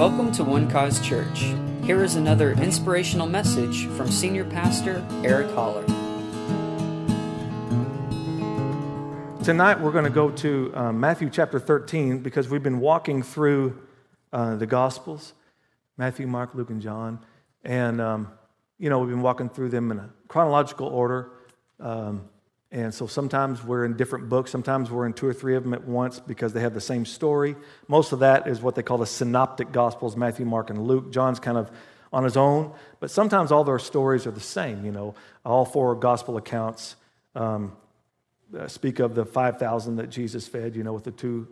Welcome to One Cause Church. Here is another inspirational message from Senior Pastor Eric Holler. Tonight we're going to go to uh, Matthew chapter 13 because we've been walking through uh, the Gospels Matthew, Mark, Luke, and John. And, um, you know, we've been walking through them in a chronological order. Um, and so sometimes we're in different books, sometimes we're in two or three of them at once because they have the same story. Most of that is what they call the synoptic gospels Matthew, Mark, and Luke. John's kind of on his own, but sometimes all their stories are the same. You know, all four gospel accounts um, uh, speak of the 5,000 that Jesus fed, you know, with the two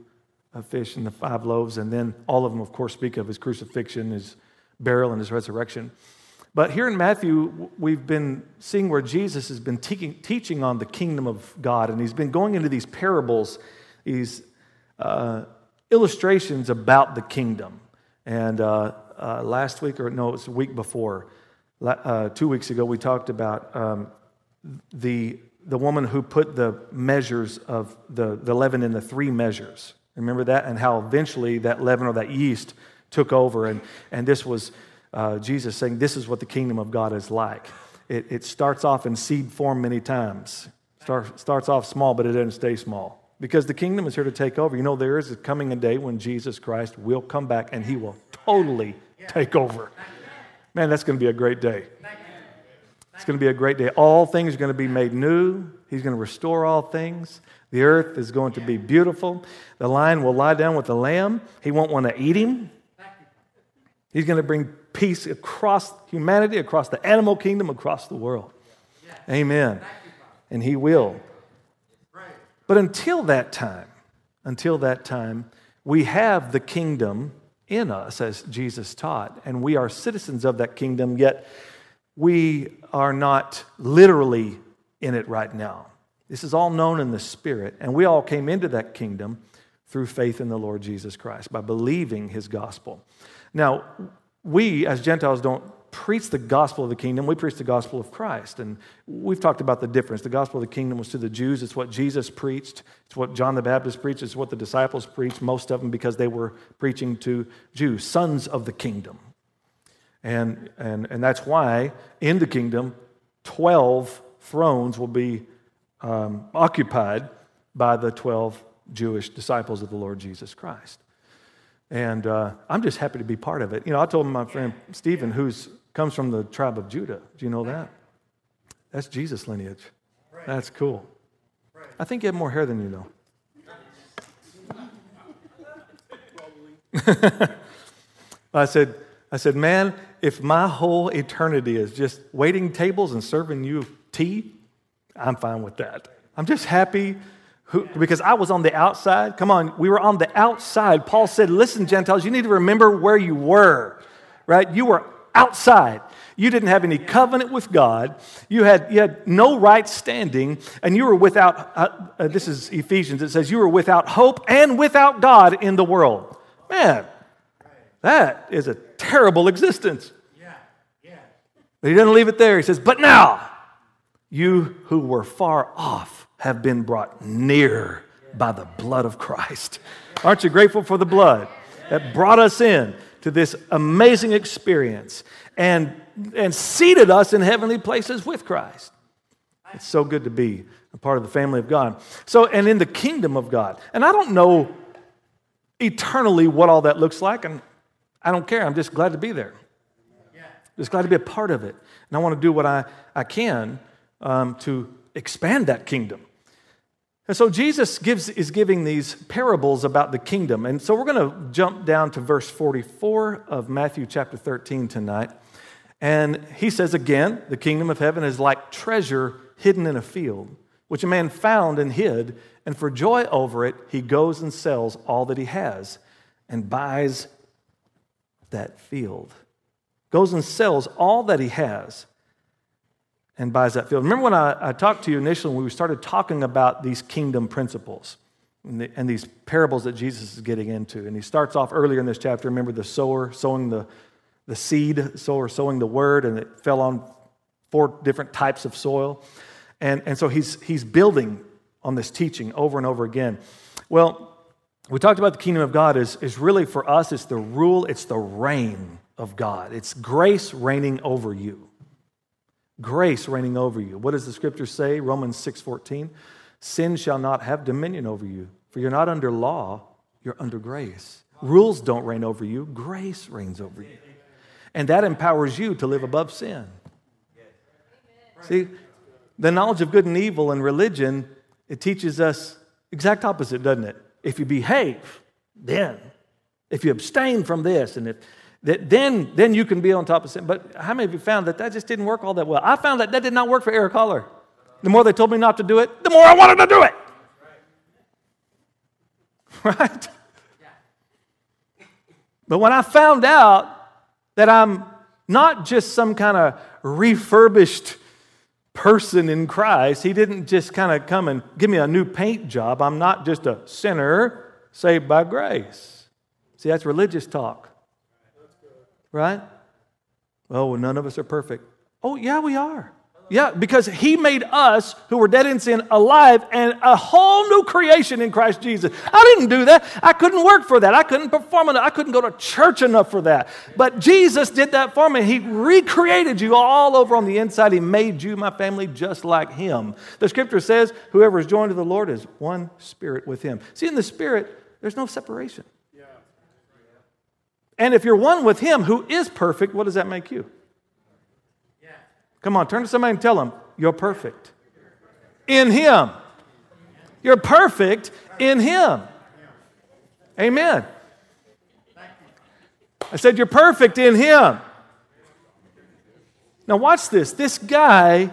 uh, fish and the five loaves. And then all of them, of course, speak of his crucifixion, his burial, and his resurrection. But here in Matthew, we've been seeing where Jesus has been te- teaching on the kingdom of God, and he's been going into these parables, these uh, illustrations about the kingdom. And uh, uh, last week, or no, it was a week before, uh, two weeks ago, we talked about um, the, the woman who put the measures of the, the leaven in the three measures. Remember that? And how eventually that leaven or that yeast took over. And, and this was uh, Jesus saying, This is what the kingdom of God is like. It, it starts off in seed form many times. Start, starts off small, but it doesn't stay small. Because the kingdom is here to take over. You know, there is a coming a day when Jesus Christ will come back and he will totally take over. Man, that's going to be a great day. It's going to be a great day. All things are going to be made new. He's going to restore all things. The earth is going to be beautiful. The lion will lie down with the lamb. He won't want to eat him. He's going to bring peace across humanity, across the animal kingdom, across the world. Amen. And He will. But until that time, until that time, we have the kingdom in us, as Jesus taught, and we are citizens of that kingdom, yet we are not literally in it right now. This is all known in the Spirit, and we all came into that kingdom through faith in the Lord Jesus Christ, by believing His gospel. Now, we as Gentiles don't preach the gospel of the kingdom, we preach the gospel of Christ. And we've talked about the difference. The gospel of the kingdom was to the Jews, it's what Jesus preached, it's what John the Baptist preached, it's what the disciples preached, most of them because they were preaching to Jews, sons of the kingdom. And, and, and that's why in the kingdom, 12 thrones will be um, occupied by the 12 Jewish disciples of the Lord Jesus Christ. And uh, I'm just happy to be part of it. You know, I told my friend Stephen, who comes from the tribe of Judah. Do you know that? That's Jesus' lineage. That's cool. I think you have more hair than you know. I said, I said, man, if my whole eternity is just waiting tables and serving you tea, I'm fine with that. I'm just happy who, because I was on the outside. Come on, we were on the outside. Paul said, Listen, Gentiles, you need to remember where you were, right? You were outside. You didn't have any covenant with God. You had, you had no right standing, and you were without, uh, uh, this is Ephesians, it says, you were without hope and without God in the world. Man, that is a terrible existence. But he doesn't leave it there. He says, But now, you who were far off, have been brought near by the blood of Christ. Aren't you grateful for the blood that brought us in to this amazing experience and, and seated us in heavenly places with Christ? It's so good to be a part of the family of God. So, and in the kingdom of God. And I don't know eternally what all that looks like, and I don't care. I'm just glad to be there. Just glad to be a part of it. And I want to do what I, I can um, to expand that kingdom. And so Jesus gives, is giving these parables about the kingdom. And so we're going to jump down to verse 44 of Matthew chapter 13 tonight. And he says again, the kingdom of heaven is like treasure hidden in a field, which a man found and hid. And for joy over it, he goes and sells all that he has and buys that field. Goes and sells all that he has and buys that field. Remember when I, I, talked to you initially when we started talking about these kingdom principles and, the, and, these parables that Jesus is getting into? And he starts off earlier in this chapter. Remember the sower sowing the, the seed, sower sowing the word, and it fell on four different types of soil. And, and so he's, he's building on this teaching over and over again. Well, we talked about the kingdom of God is, is really for us, it's the rule, it's the reign of God. It's grace reigning over you. Grace reigning over you. What does the scripture say? Romans 6:14. Sin shall not have dominion over you, for you're not under law, you're under grace. Rules don't reign over you, grace reigns over you. And that empowers you to live above sin. See, the knowledge of good and evil in religion, it teaches us exact opposite, doesn't it? If you behave, then. If you abstain from this, and if then, then you can be on top of sin. But how many of you found that that just didn't work all that well? I found that that did not work for Eric Holler. The more they told me not to do it, the more I wanted to do it. Right? But when I found out that I'm not just some kind of refurbished person in Christ, He didn't just kind of come and give me a new paint job. I'm not just a sinner saved by grace. See, that's religious talk. Right? Oh, well, none of us are perfect. Oh, yeah, we are. Yeah, because he made us who were dead in sin alive and a whole new creation in Christ Jesus. I didn't do that. I couldn't work for that. I couldn't perform enough. I couldn't go to church enough for that. But Jesus did that for me. He recreated you all over on the inside. He made you, my family, just like him. The scripture says, whoever is joined to the Lord is one spirit with him. See, in the spirit, there's no separation. And if you're one with him who is perfect, what does that make you? Come on, turn to somebody and tell them, You're perfect. In Him. You're perfect in Him. Amen. I said, You're perfect in Him. Now, watch this. This guy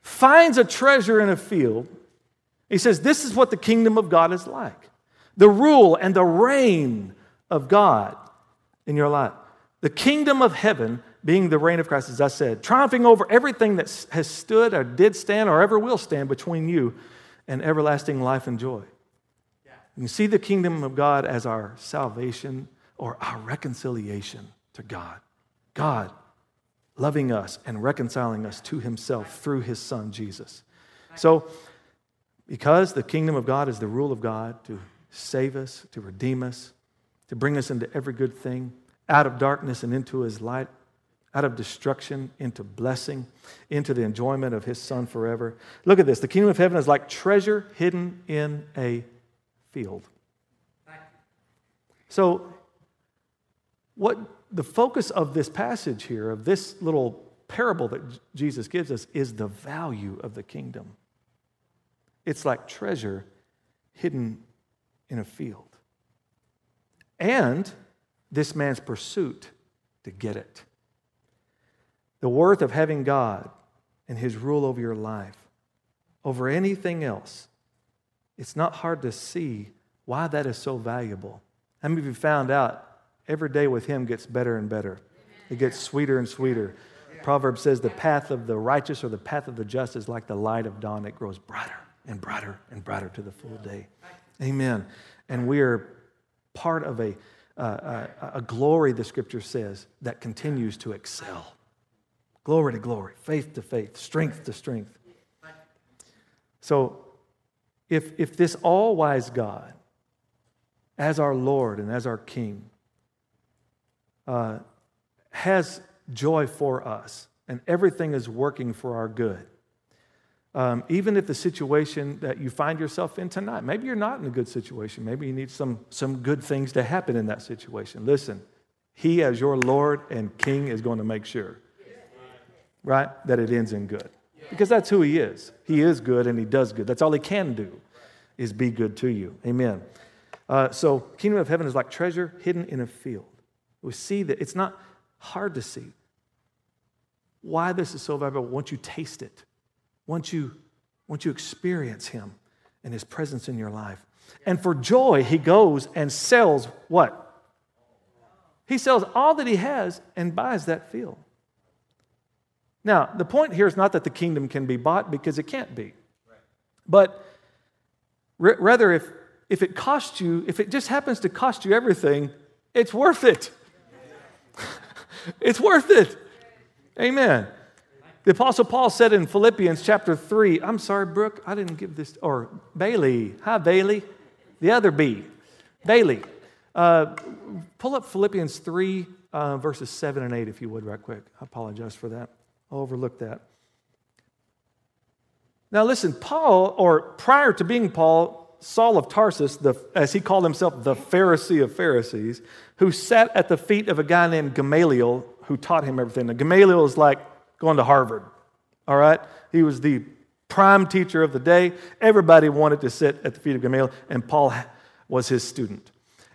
finds a treasure in a field. He says, This is what the kingdom of God is like the rule and the reign of God in your life. The kingdom of heaven being the reign of Christ, as I said, triumphing over everything that has stood or did stand or ever will stand between you and everlasting life and joy. Yeah. You see the kingdom of God as our salvation or our reconciliation to God. God loving us and reconciling us to himself through his son, Jesus. So, because the kingdom of God is the rule of God to save us, to redeem us, to bring us into every good thing, out of darkness and into his light, out of destruction into blessing, into the enjoyment of his son forever. Look at this. The kingdom of heaven is like treasure hidden in a field. So, what the focus of this passage here, of this little parable that Jesus gives us, is the value of the kingdom. It's like treasure hidden in a field. And this man's pursuit to get it. The worth of having God and His rule over your life over anything else, it's not hard to see why that is so valuable. How many of you found out every day with Him gets better and better? It gets sweeter and sweeter. Proverbs says the path of the righteous or the path of the just is like the light of dawn. It grows brighter and brighter and brighter to the full day. Amen. And we are part of a, uh, a, a glory, the scripture says, that continues to excel. Glory to glory, faith to faith, strength to strength. So, if, if this all wise God, as our Lord and as our King, uh, has joy for us and everything is working for our good, um, even if the situation that you find yourself in tonight, maybe you're not in a good situation, maybe you need some, some good things to happen in that situation. Listen, He, as your Lord and King, is going to make sure right? That it ends in good. Because that's who he is. He is good and he does good. That's all he can do is be good to you. Amen. Uh, so, kingdom of heaven is like treasure hidden in a field. We see that it's not hard to see why this is so valuable once you taste it, once you, once you experience him and his presence in your life. And for joy, he goes and sells what? He sells all that he has and buys that field. Now, the point here is not that the kingdom can be bought because it can't be. But r- rather, if, if it costs you, if it just happens to cost you everything, it's worth it. it's worth it. Amen. The Apostle Paul said in Philippians chapter 3, I'm sorry, Brooke, I didn't give this, or Bailey. Hi, Bailey. The other B. Daily. Uh, pull up Philippians 3, uh, verses 7 and 8, if you would, right quick. I apologize for that. I'll overlook that. Now, listen, Paul, or prior to being Paul, Saul of Tarsus, the, as he called himself, the Pharisee of Pharisees, who sat at the feet of a guy named Gamaliel who taught him everything. Now, Gamaliel is like going to Harvard, all right? He was the prime teacher of the day. Everybody wanted to sit at the feet of Gamaliel, and Paul was his student.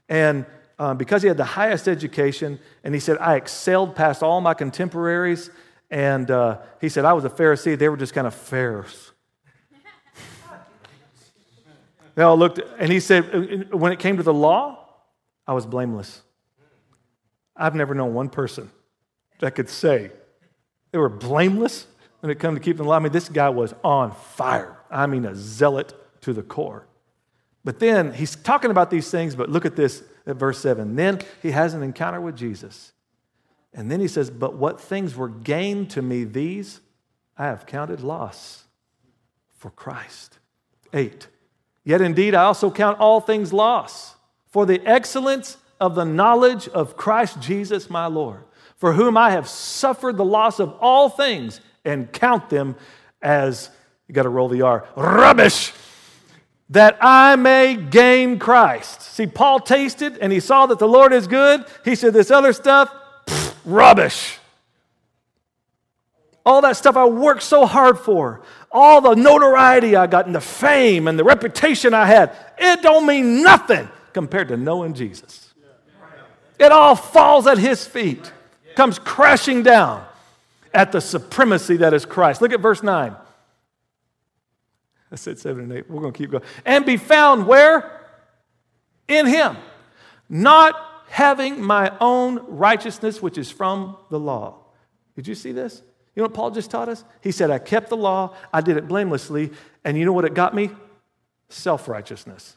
And uh, because he had the highest education, and he said, I excelled past all my contemporaries. And uh, he said, I was a Pharisee. They were just kind of fairs. they all looked, and he said, uh, when it came to the law, I was blameless. I've never known one person that could say they were blameless when it came to keeping the law. I mean, this guy was on fire. I mean, a zealot to the core. But then he's talking about these things, but look at this at verse 7. Then he has an encounter with Jesus. And then he says, But what things were gained to me, these I have counted loss for Christ. 8. Yet indeed I also count all things loss for the excellence of the knowledge of Christ Jesus my Lord, for whom I have suffered the loss of all things and count them as, you got to roll the R, rubbish that I may gain Christ. See, Paul tasted and he saw that the Lord is good. He said, This other stuff, pff, rubbish. All that stuff I worked so hard for, all the notoriety I got and the fame and the reputation I had, it don't mean nothing compared to knowing Jesus. It all falls at his feet, comes crashing down at the supremacy that is Christ. Look at verse 9. I said seven and eight. We're going to keep going. And be found where? In him. Not having my own righteousness, which is from the law. Did you see this? You know what Paul just taught us? He said, I kept the law, I did it blamelessly, and you know what it got me? Self righteousness.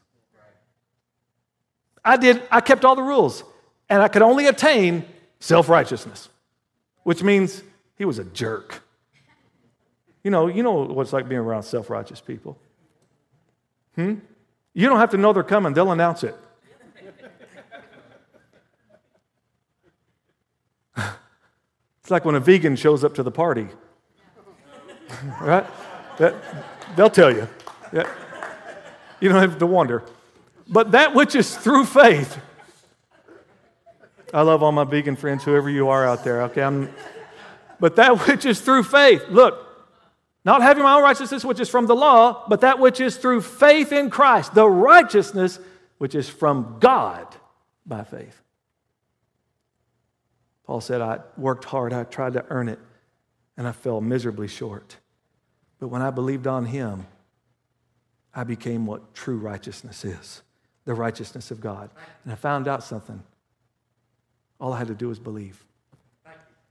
I did, I kept all the rules, and I could only attain self righteousness, which means he was a jerk. You know, you know what it's like being around self righteous people. Hmm? You don't have to know they're coming, they'll announce it. it's like when a vegan shows up to the party, right? That, they'll tell you. That, you don't have to wonder. But that which is through faith. I love all my vegan friends, whoever you are out there, okay? I'm, but that which is through faith. Look, not having my own righteousness, which is from the law, but that which is through faith in Christ, the righteousness which is from God by faith. Paul said, I worked hard, I tried to earn it, and I fell miserably short. But when I believed on him, I became what true righteousness is the righteousness of God. And I found out something. All I had to do was believe.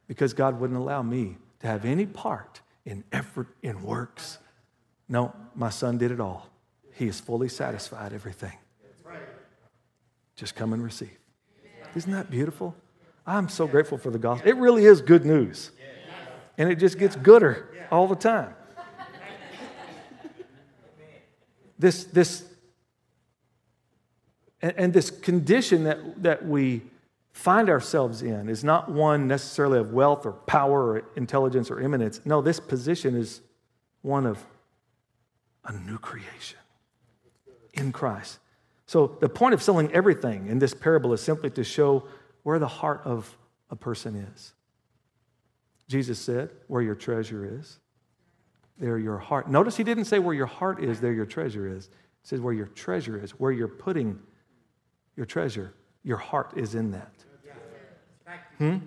Because God wouldn't allow me to have any part in effort, in works. No, my son did it all. He is fully satisfied everything. Just come and receive. Isn't that beautiful? I'm so grateful for the gospel. It really is good news. And it just gets gooder all the time. This, this, and, and this condition that, that we find ourselves in is not one necessarily of wealth or power or intelligence or eminence. No, this position is one of a new creation in Christ. So, the point of selling everything in this parable is simply to show where the heart of a person is. Jesus said, Where your treasure is, there your heart. Notice he didn't say where your heart is, there your treasure is. He says where your treasure is, where you're putting your treasure, your heart is in that. Hmm?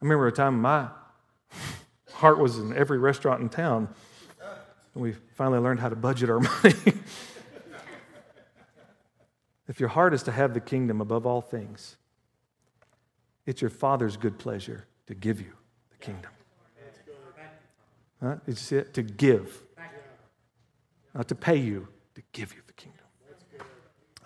I remember a time my heart was in every restaurant in town, and we finally learned how to budget our money. if your heart is to have the kingdom above all things, it's your Father's good pleasure to give you the kingdom. Huh? Did you see it? To give. Not to pay you, to give you the kingdom.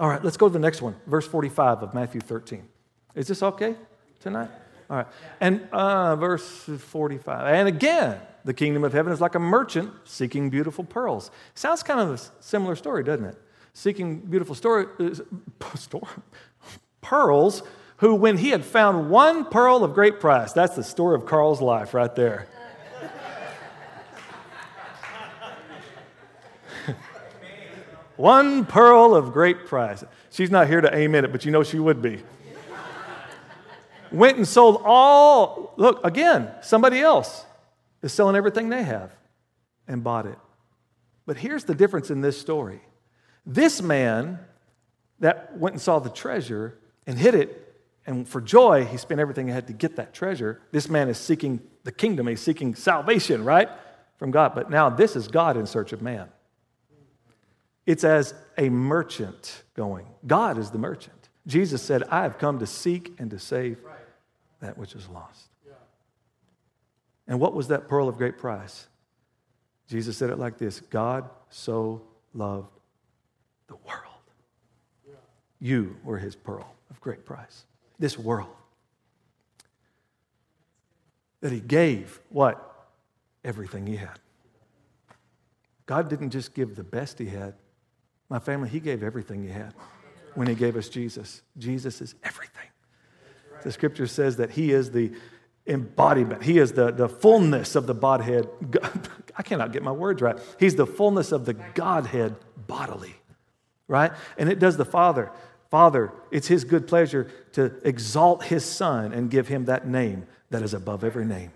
All right, let's go to the next one. Verse 45 of Matthew 13. Is this okay tonight? All right. And uh, verse 45. And again, the kingdom of heaven is like a merchant seeking beautiful pearls. Sounds kind of a similar story, doesn't it? seeking beautiful story, uh, store, pearls, who, when he had found one pearl of great price, that's the story of Carl's life right there. One pearl of great price. She's not here to amen it, but you know she would be. Went and sold all, look, again, somebody else is selling everything they have and bought it. But here's the difference in this story this man that went and saw the treasure and hid it, and for joy, he spent everything he had to get that treasure. This man is seeking the kingdom, he's seeking salvation, right? From God. But now this is God in search of man. It's as a merchant going. God is the merchant. Jesus said, I have come to seek and to save that which is lost. And what was that pearl of great price? Jesus said it like this God so loved the world. You were his pearl of great price. This world. That he gave what? Everything he had. God didn't just give the best he had. My family, he gave everything he had when he gave us Jesus. Jesus is everything. The scripture says that he is the embodiment, he is the, the fullness of the Godhead. I cannot get my words right. He's the fullness of the Godhead bodily, right? And it does the Father. Father, it's his good pleasure to exalt his Son and give him that name that is above every name.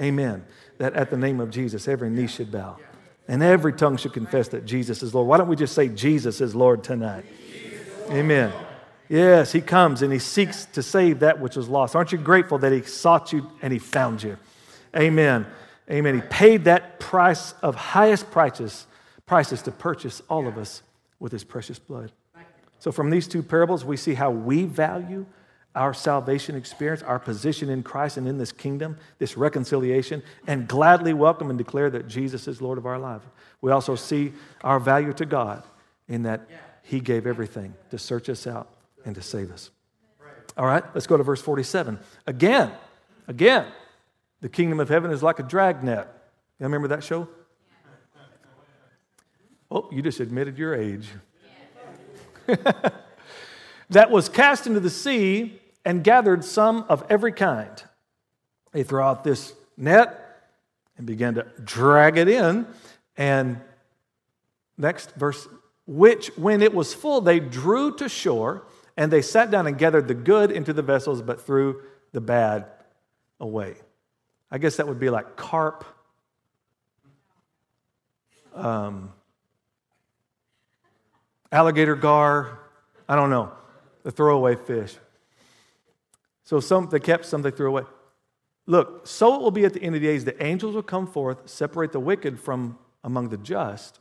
Amen. That at the name of Jesus, every knee should bow and every tongue should confess that Jesus is Lord. Why don't we just say Jesus is Lord tonight? Amen. Yes, he comes and he seeks to save that which was lost. Aren't you grateful that he sought you and he found you? Amen. Amen. He paid that price of highest prices, prices to purchase all of us with his precious blood. So, from these two parables, we see how we value our salvation experience, our position in Christ and in this kingdom, this reconciliation, and gladly welcome and declare that Jesus is Lord of our life. We also see our value to God in that He gave everything to search us out and to save us. All right, let's go to verse 47. Again, again, the kingdom of heaven is like a dragnet. You remember that show? Oh, you just admitted your age. that was cast into the sea and gathered some of every kind. They threw out this net and began to drag it in. And next verse, which when it was full, they drew to shore, and they sat down and gathered the good into the vessels, but threw the bad away. I guess that would be like carp. Um, alligator gar, I don't know, the throwaway fish. So some they kept, some they threw away. Look, so it will be at the end of the days. The angels will come forth, separate the wicked from among the just.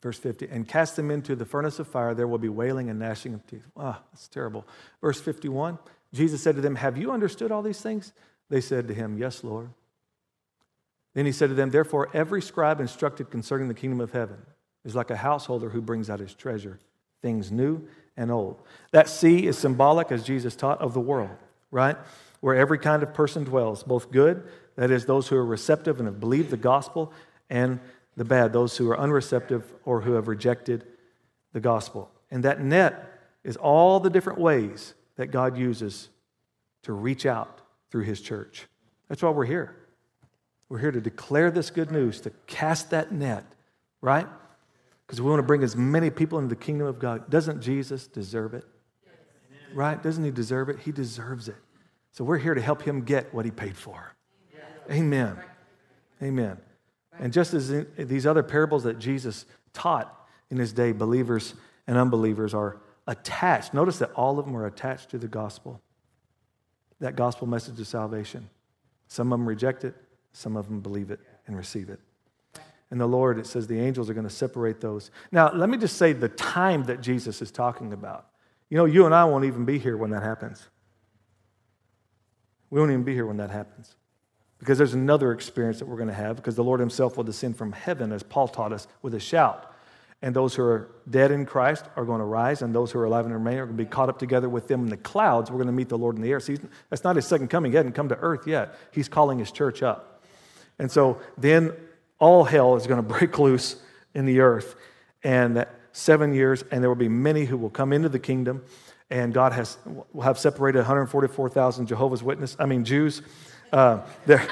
Verse 50, and cast them into the furnace of fire. There will be wailing and gnashing of teeth. Ah, that's terrible. Verse 51, Jesus said to them, Have you understood all these things? They said to him, Yes, Lord. Then he said to them, Therefore, every scribe instructed concerning the kingdom of heaven is like a householder who brings out his treasure, things new and old. That sea is symbolic, as Jesus taught, of the world, right? Where every kind of person dwells, both good, that is, those who are receptive and have believed the gospel, and the bad, those who are unreceptive or who have rejected the gospel. And that net is all the different ways that God uses to reach out through his church. That's why we're here. We're here to declare this good news, to cast that net, right? Because we want to bring as many people into the kingdom of God. Doesn't Jesus deserve it? Right? Doesn't he deserve it? He deserves it. So we're here to help him get what he paid for. Amen. Amen. And just as these other parables that Jesus taught in his day, believers and unbelievers are attached. Notice that all of them are attached to the gospel, that gospel message of salvation. Some of them reject it, some of them believe it and receive it and the Lord, it says the angels are going to separate those. Now, let me just say the time that Jesus is talking about. You know, you and I won't even be here when that happens. We won't even be here when that happens. Because there's another experience that we're going to have, because the Lord Himself will descend from heaven, as Paul taught us, with a shout. And those who are dead in Christ are going to rise, and those who are alive and remain are going to be caught up together with them in the clouds. We're going to meet the Lord in the air. See, that's not His second coming. He hasn't come to earth yet. He's calling His church up. And so then all hell is going to break loose in the earth. And that seven years, and there will be many who will come into the kingdom. And God has will have separated 144,000 Jehovah's Witness, I mean Jews. Uh, there.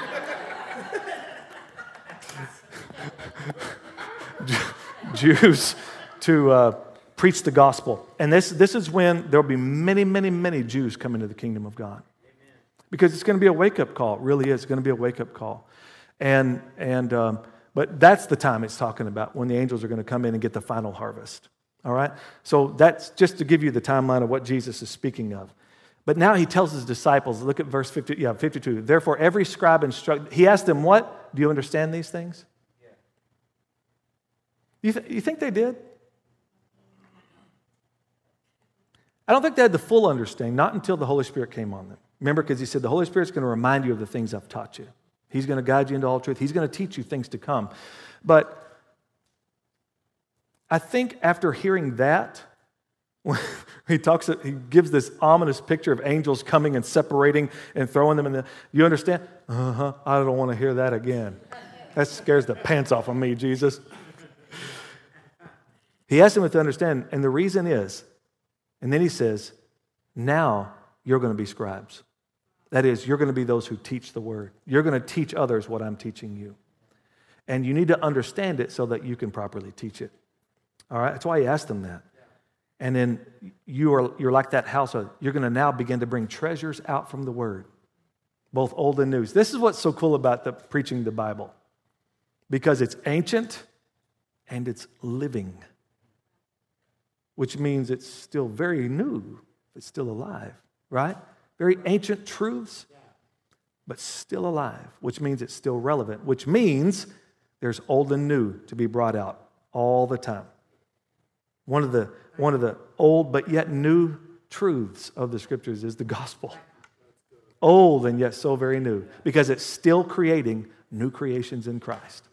Jews to uh, preach the gospel. And this, this is when there will be many, many, many Jews come into the kingdom of God. Because it's going to be a wake up call. It really is. It's going to be a wake up call. And, and, um, but that's the time it's talking about when the angels are going to come in and get the final harvest. All right? So that's just to give you the timeline of what Jesus is speaking of. But now he tells his disciples, look at verse 50, yeah, 52. Therefore, every scribe instruct, he asked them, What? Do you understand these things? Yeah. You, th- you think they did? I don't think they had the full understanding, not until the Holy Spirit came on them. Remember, because he said, The Holy Spirit's going to remind you of the things I've taught you. He's going to guide you into all truth. He's going to teach you things to come. But I think after hearing that, he talks, he gives this ominous picture of angels coming and separating and throwing them in the. You understand? Uh huh. I don't want to hear that again. That scares the pants off of me, Jesus. He asks them to understand, and the reason is, and then he says, now you're going to be scribes. That is, you're going to be those who teach the word. You're going to teach others what I'm teaching you. And you need to understand it so that you can properly teach it. All right? That's why he asked them that. And then you are, you're like that house. You're going to now begin to bring treasures out from the word, both old and new. This is what's so cool about the preaching the Bible because it's ancient and it's living, which means it's still very new, it's still alive, right? Very ancient truths, but still alive, which means it's still relevant, which means there's old and new to be brought out all the time. One of the, one of the old but yet new truths of the scriptures is the gospel. Old and yet so very new, because it's still creating new creations in Christ.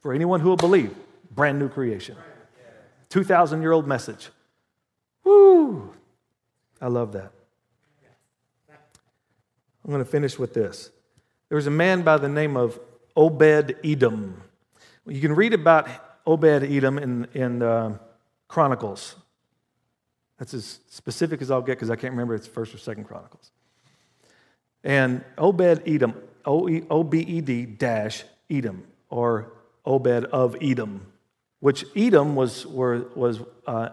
For anyone who will believe, brand new creation. 2,000 year old message. Woo! I love that. I'm going to finish with this. There was a man by the name of Obed Edom. You can read about Obed Edom in, in uh, Chronicles. That's as specific as I'll get because I can't remember it's first or second Chronicles. And Obed Edom, O B E D dash Edom, or Obed of Edom, which Edom was, were, was uh,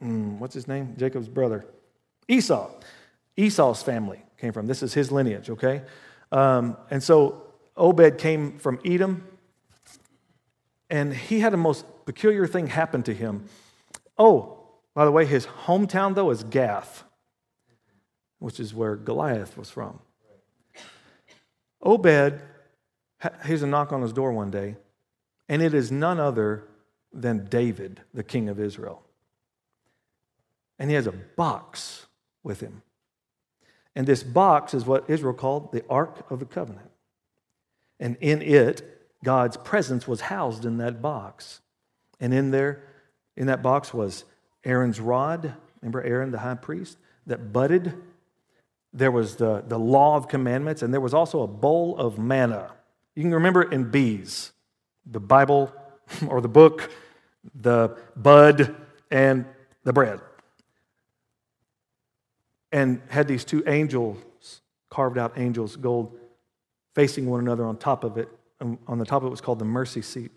mm, what's his name? Jacob's brother. Esau. Esau's family came from. This is his lineage, okay? Um, and so Obed came from Edom, and he had a most peculiar thing happen to him. Oh, by the way, his hometown, though, is Gath, which is where Goliath was from. Obed, hears a knock on his door one day, and it is none other than David, the king of Israel. And he has a box with him. And this box is what Israel called the Ark of the Covenant. And in it, God's presence was housed in that box. And in there, in that box was Aaron's rod. Remember Aaron, the high priest, that budded? There was the, the law of commandments, and there was also a bowl of manna. You can remember it in bees the Bible or the book, the bud, and the bread and had these two angels, carved out angels, gold, facing one another on top of it. And on the top of it was called the mercy seat.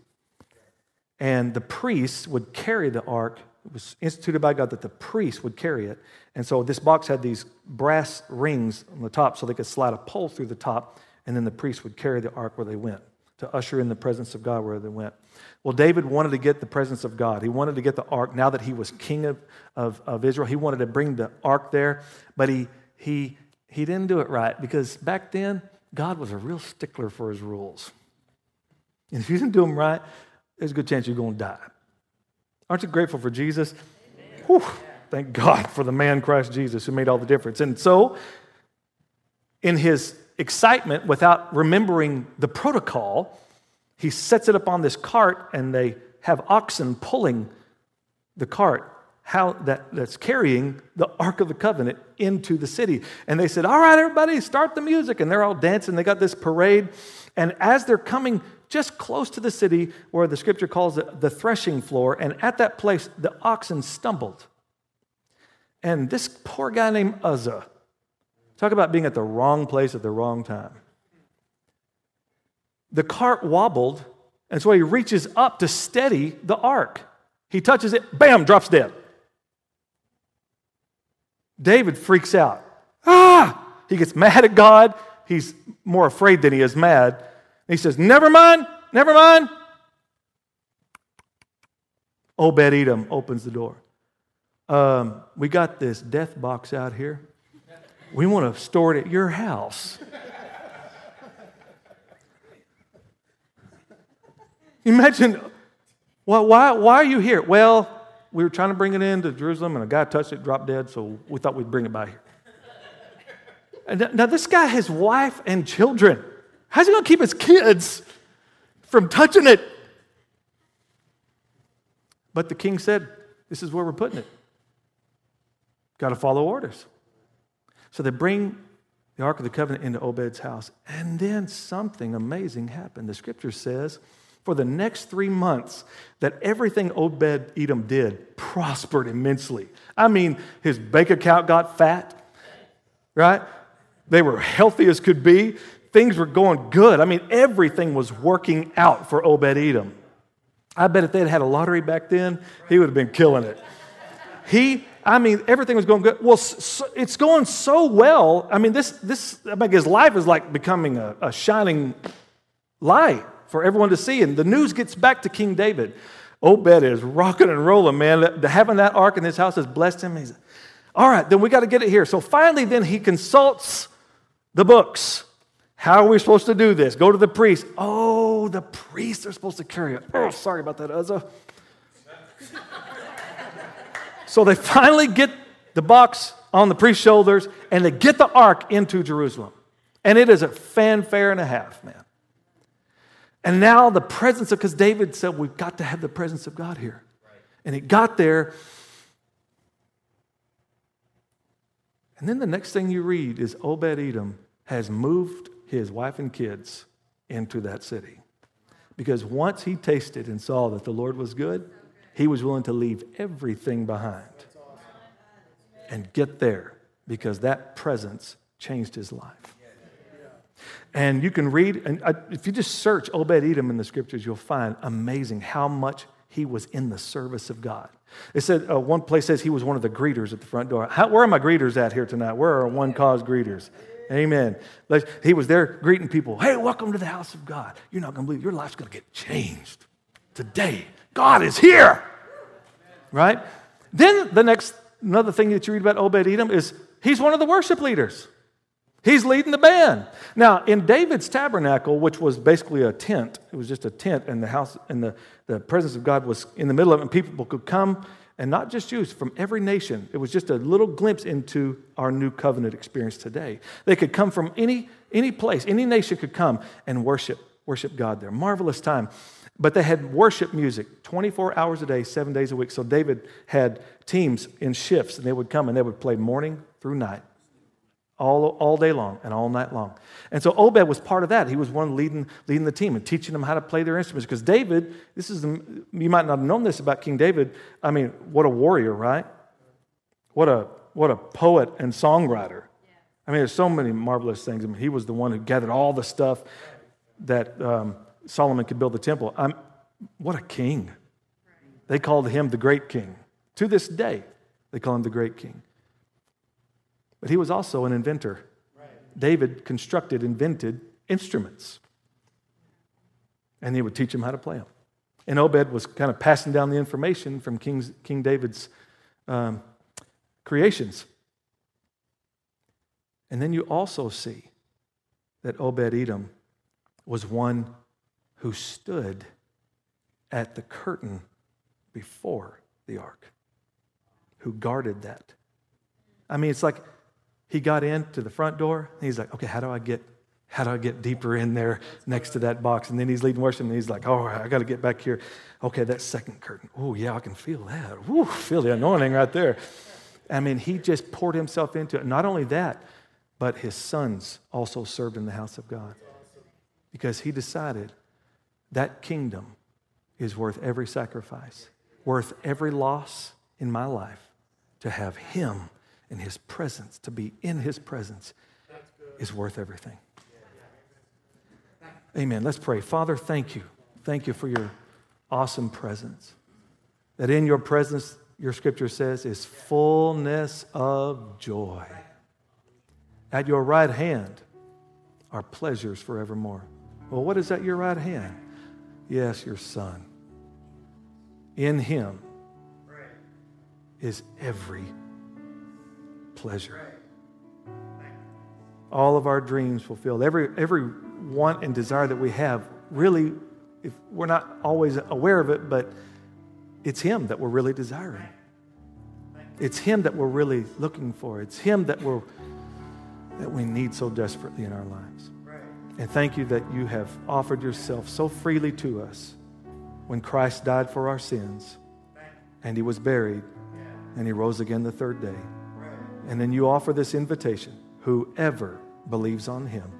And the priests would carry the ark. It was instituted by God that the priests would carry it. And so this box had these brass rings on the top so they could slide a pole through the top, and then the priests would carry the ark where they went to usher in the presence of God where they went. Well, David wanted to get the presence of God. He wanted to get the ark now that he was king of, of, of Israel. He wanted to bring the ark there, but he, he, he didn't do it right because back then, God was a real stickler for his rules. And if you didn't do them right, there's a good chance you're going to die. Aren't you grateful for Jesus? Whew, thank God for the man Christ Jesus who made all the difference. And so, in his excitement, without remembering the protocol, he sets it up on this cart and they have oxen pulling the cart how that, that's carrying the ark of the covenant into the city and they said all right everybody start the music and they're all dancing they got this parade and as they're coming just close to the city where the scripture calls it the threshing floor. And at that place, the oxen stumbled. And this poor guy named Uzzah, talk about being at the wrong place at the wrong time. The cart wobbled, and so he reaches up to steady the ark. He touches it, bam, drops dead. David freaks out. Ah! He gets mad at God. He's more afraid than he is mad. He says, Never mind, never mind. Obed Edom opens the door. Um, we got this death box out here. We want to store it at your house. Imagine, well, why, why are you here? Well, we were trying to bring it into Jerusalem, and a guy touched it, dropped dead, so we thought we'd bring it by here. Now, this guy has wife and children. How's he going to keep his kids from touching it? But the king said, This is where we're putting it. Got to follow orders. So they bring the Ark of the Covenant into Obed's house. And then something amazing happened. The scripture says, for the next three months, that everything Obed Edom did prospered immensely. I mean, his bank account got fat, right? They were healthy as could be. Things were going good. I mean, everything was working out for Obed Edom. I bet if they'd had a lottery back then, he would have been killing it. He, I mean, everything was going good. Well, so, it's going so well. I mean, this, this, I mean, his life is like becoming a, a shining light for everyone to see. And the news gets back to King David. Obed is rocking and rolling, man. Having that ark in his house has blessed him. He's, all right, then we got to get it here. So finally, then he consults the books. How are we supposed to do this? Go to the priest. Oh, the priests are supposed to carry it. Oh, sorry about that, Uzzah. So they finally get the box on the priest's shoulders and they get the ark into Jerusalem. And it is a fanfare and a half, man. And now the presence of, because David said, we've got to have the presence of God here. And it got there. And then the next thing you read is Obed Edom has moved his wife and kids into that city. Because once he tasted and saw that the Lord was good, he was willing to leave everything behind and get there because that presence changed his life. And you can read, and if you just search Obed Edom in the scriptures, you'll find amazing how much he was in the service of God. It said, uh, one place says he was one of the greeters at the front door. How, where are my greeters at here tonight? Where are one cause greeters? Amen. He was there greeting people. Hey, welcome to the house of God. You're not going to believe your life's going to get changed today. God is here. Right? Then the next, another thing that you read about Obed Edom is he's one of the worship leaders. He's leading the band. Now, in David's tabernacle, which was basically a tent, it was just a tent, and the house and the, the presence of God was in the middle of it, and people could come, and not just Jews, from every nation. It was just a little glimpse into our new covenant experience today. They could come from any, any place, any nation could come and worship, worship God there. Marvelous time. But they had worship music 24 hours a day, seven days a week. So David had teams in shifts, and they would come and they would play morning through night all, all day long and all night long. And so Obed was part of that. He was one leading, leading the team and teaching them how to play their instruments. Because David, this is, the, you might not have known this about King David. I mean, what a warrior, right? What a, what a poet and songwriter. I mean, there's so many marvelous things. I mean, he was the one who gathered all the stuff that um, Solomon could build the temple. I'm, what a king. They called him the great king. To this day, they call him the great king. But he was also an inventor. David constructed, invented instruments. And he would teach them how to play them. And Obed was kind of passing down the information from King's, King David's um, creations. And then you also see that Obed Edom was one who stood at the curtain before the ark, who guarded that. I mean, it's like he got in to the front door and he's like, okay, how do I get how do I get deeper in there next to that box? And then he's leading worship and he's like, oh, I got to get back here. Okay, that second curtain. Oh, yeah, I can feel that. Ooh, feel the anointing right there. I mean, he just poured himself into it. Not only that, but his sons also served in the house of God because he decided that kingdom is worth every sacrifice, worth every loss in my life to have Him in His presence, to be in His presence, is worth everything. Amen. Let's pray. Father, thank you. Thank you for your awesome presence. That in your presence, your scripture says, is fullness of joy. At your right hand are pleasures forevermore. Well, what is at your right hand? Yes, your Son. In Him is every pleasure. All of our dreams fulfilled, every, every want and desire that we have, really, if we're not always aware of it, but it's Him that we're really desiring. It's Him that we're really looking for. It's Him that we're that we need so desperately in our lives. And thank you that you have offered yourself so freely to us when Christ died for our sins and he was buried and he rose again the third day. And then you offer this invitation whoever believes on him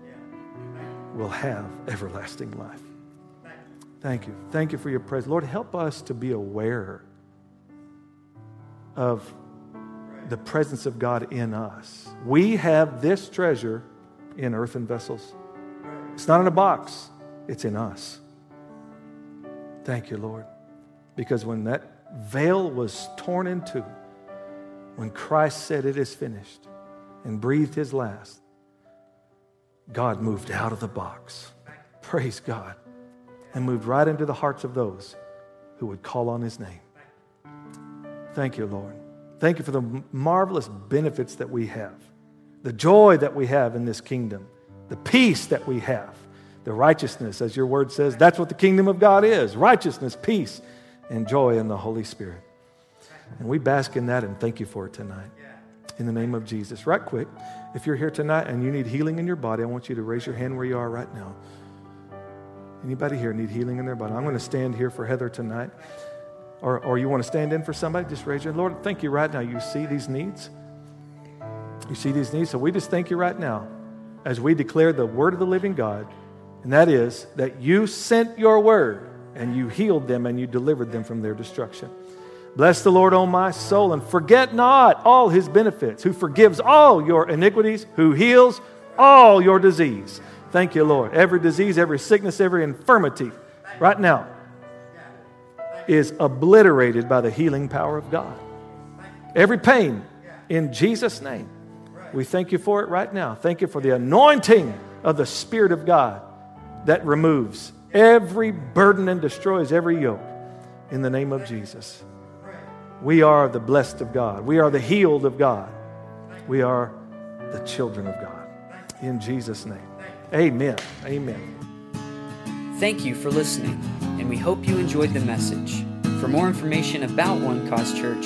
will have everlasting life. Thank you. Thank you for your presence. Lord, help us to be aware of the presence of God in us. We have this treasure in earthen vessels. It's not in a box, it's in us. Thank you, Lord. Because when that veil was torn in two, when Christ said, It is finished, and breathed his last, God moved out of the box. Praise God. And moved right into the hearts of those who would call on his name. Thank you, Lord. Thank you for the marvelous benefits that we have, the joy that we have in this kingdom, the peace that we have, the righteousness, as your word says. That's what the kingdom of God is righteousness, peace, and joy in the Holy Spirit. And we bask in that and thank you for it tonight. In the name of Jesus. Right quick, if you're here tonight and you need healing in your body, I want you to raise your hand where you are right now. Anybody here need healing in their body? I'm going to stand here for Heather tonight or, or you want to stand in for somebody, just raise your hand. Lord, thank you right now. You see these needs? You see these needs? So we just thank you right now as we declare the word of the living God, and that is that you sent your word and you healed them and you delivered them from their destruction. Bless the Lord, O my soul, and forget not all his benefits, who forgives all your iniquities, who heals all your disease. Thank you, Lord. Every disease, every sickness, every infirmity, right now is obliterated by the healing power of God. Every pain in Jesus' name. We thank you for it right now. Thank you for the anointing of the Spirit of God that removes every burden and destroys every yoke in the name of Jesus. We are the blessed of God. We are the healed of God. We are the children of God. In Jesus' name. Amen. Amen. Thank you for listening and we hope you enjoyed the message. For more information about One Cause Church,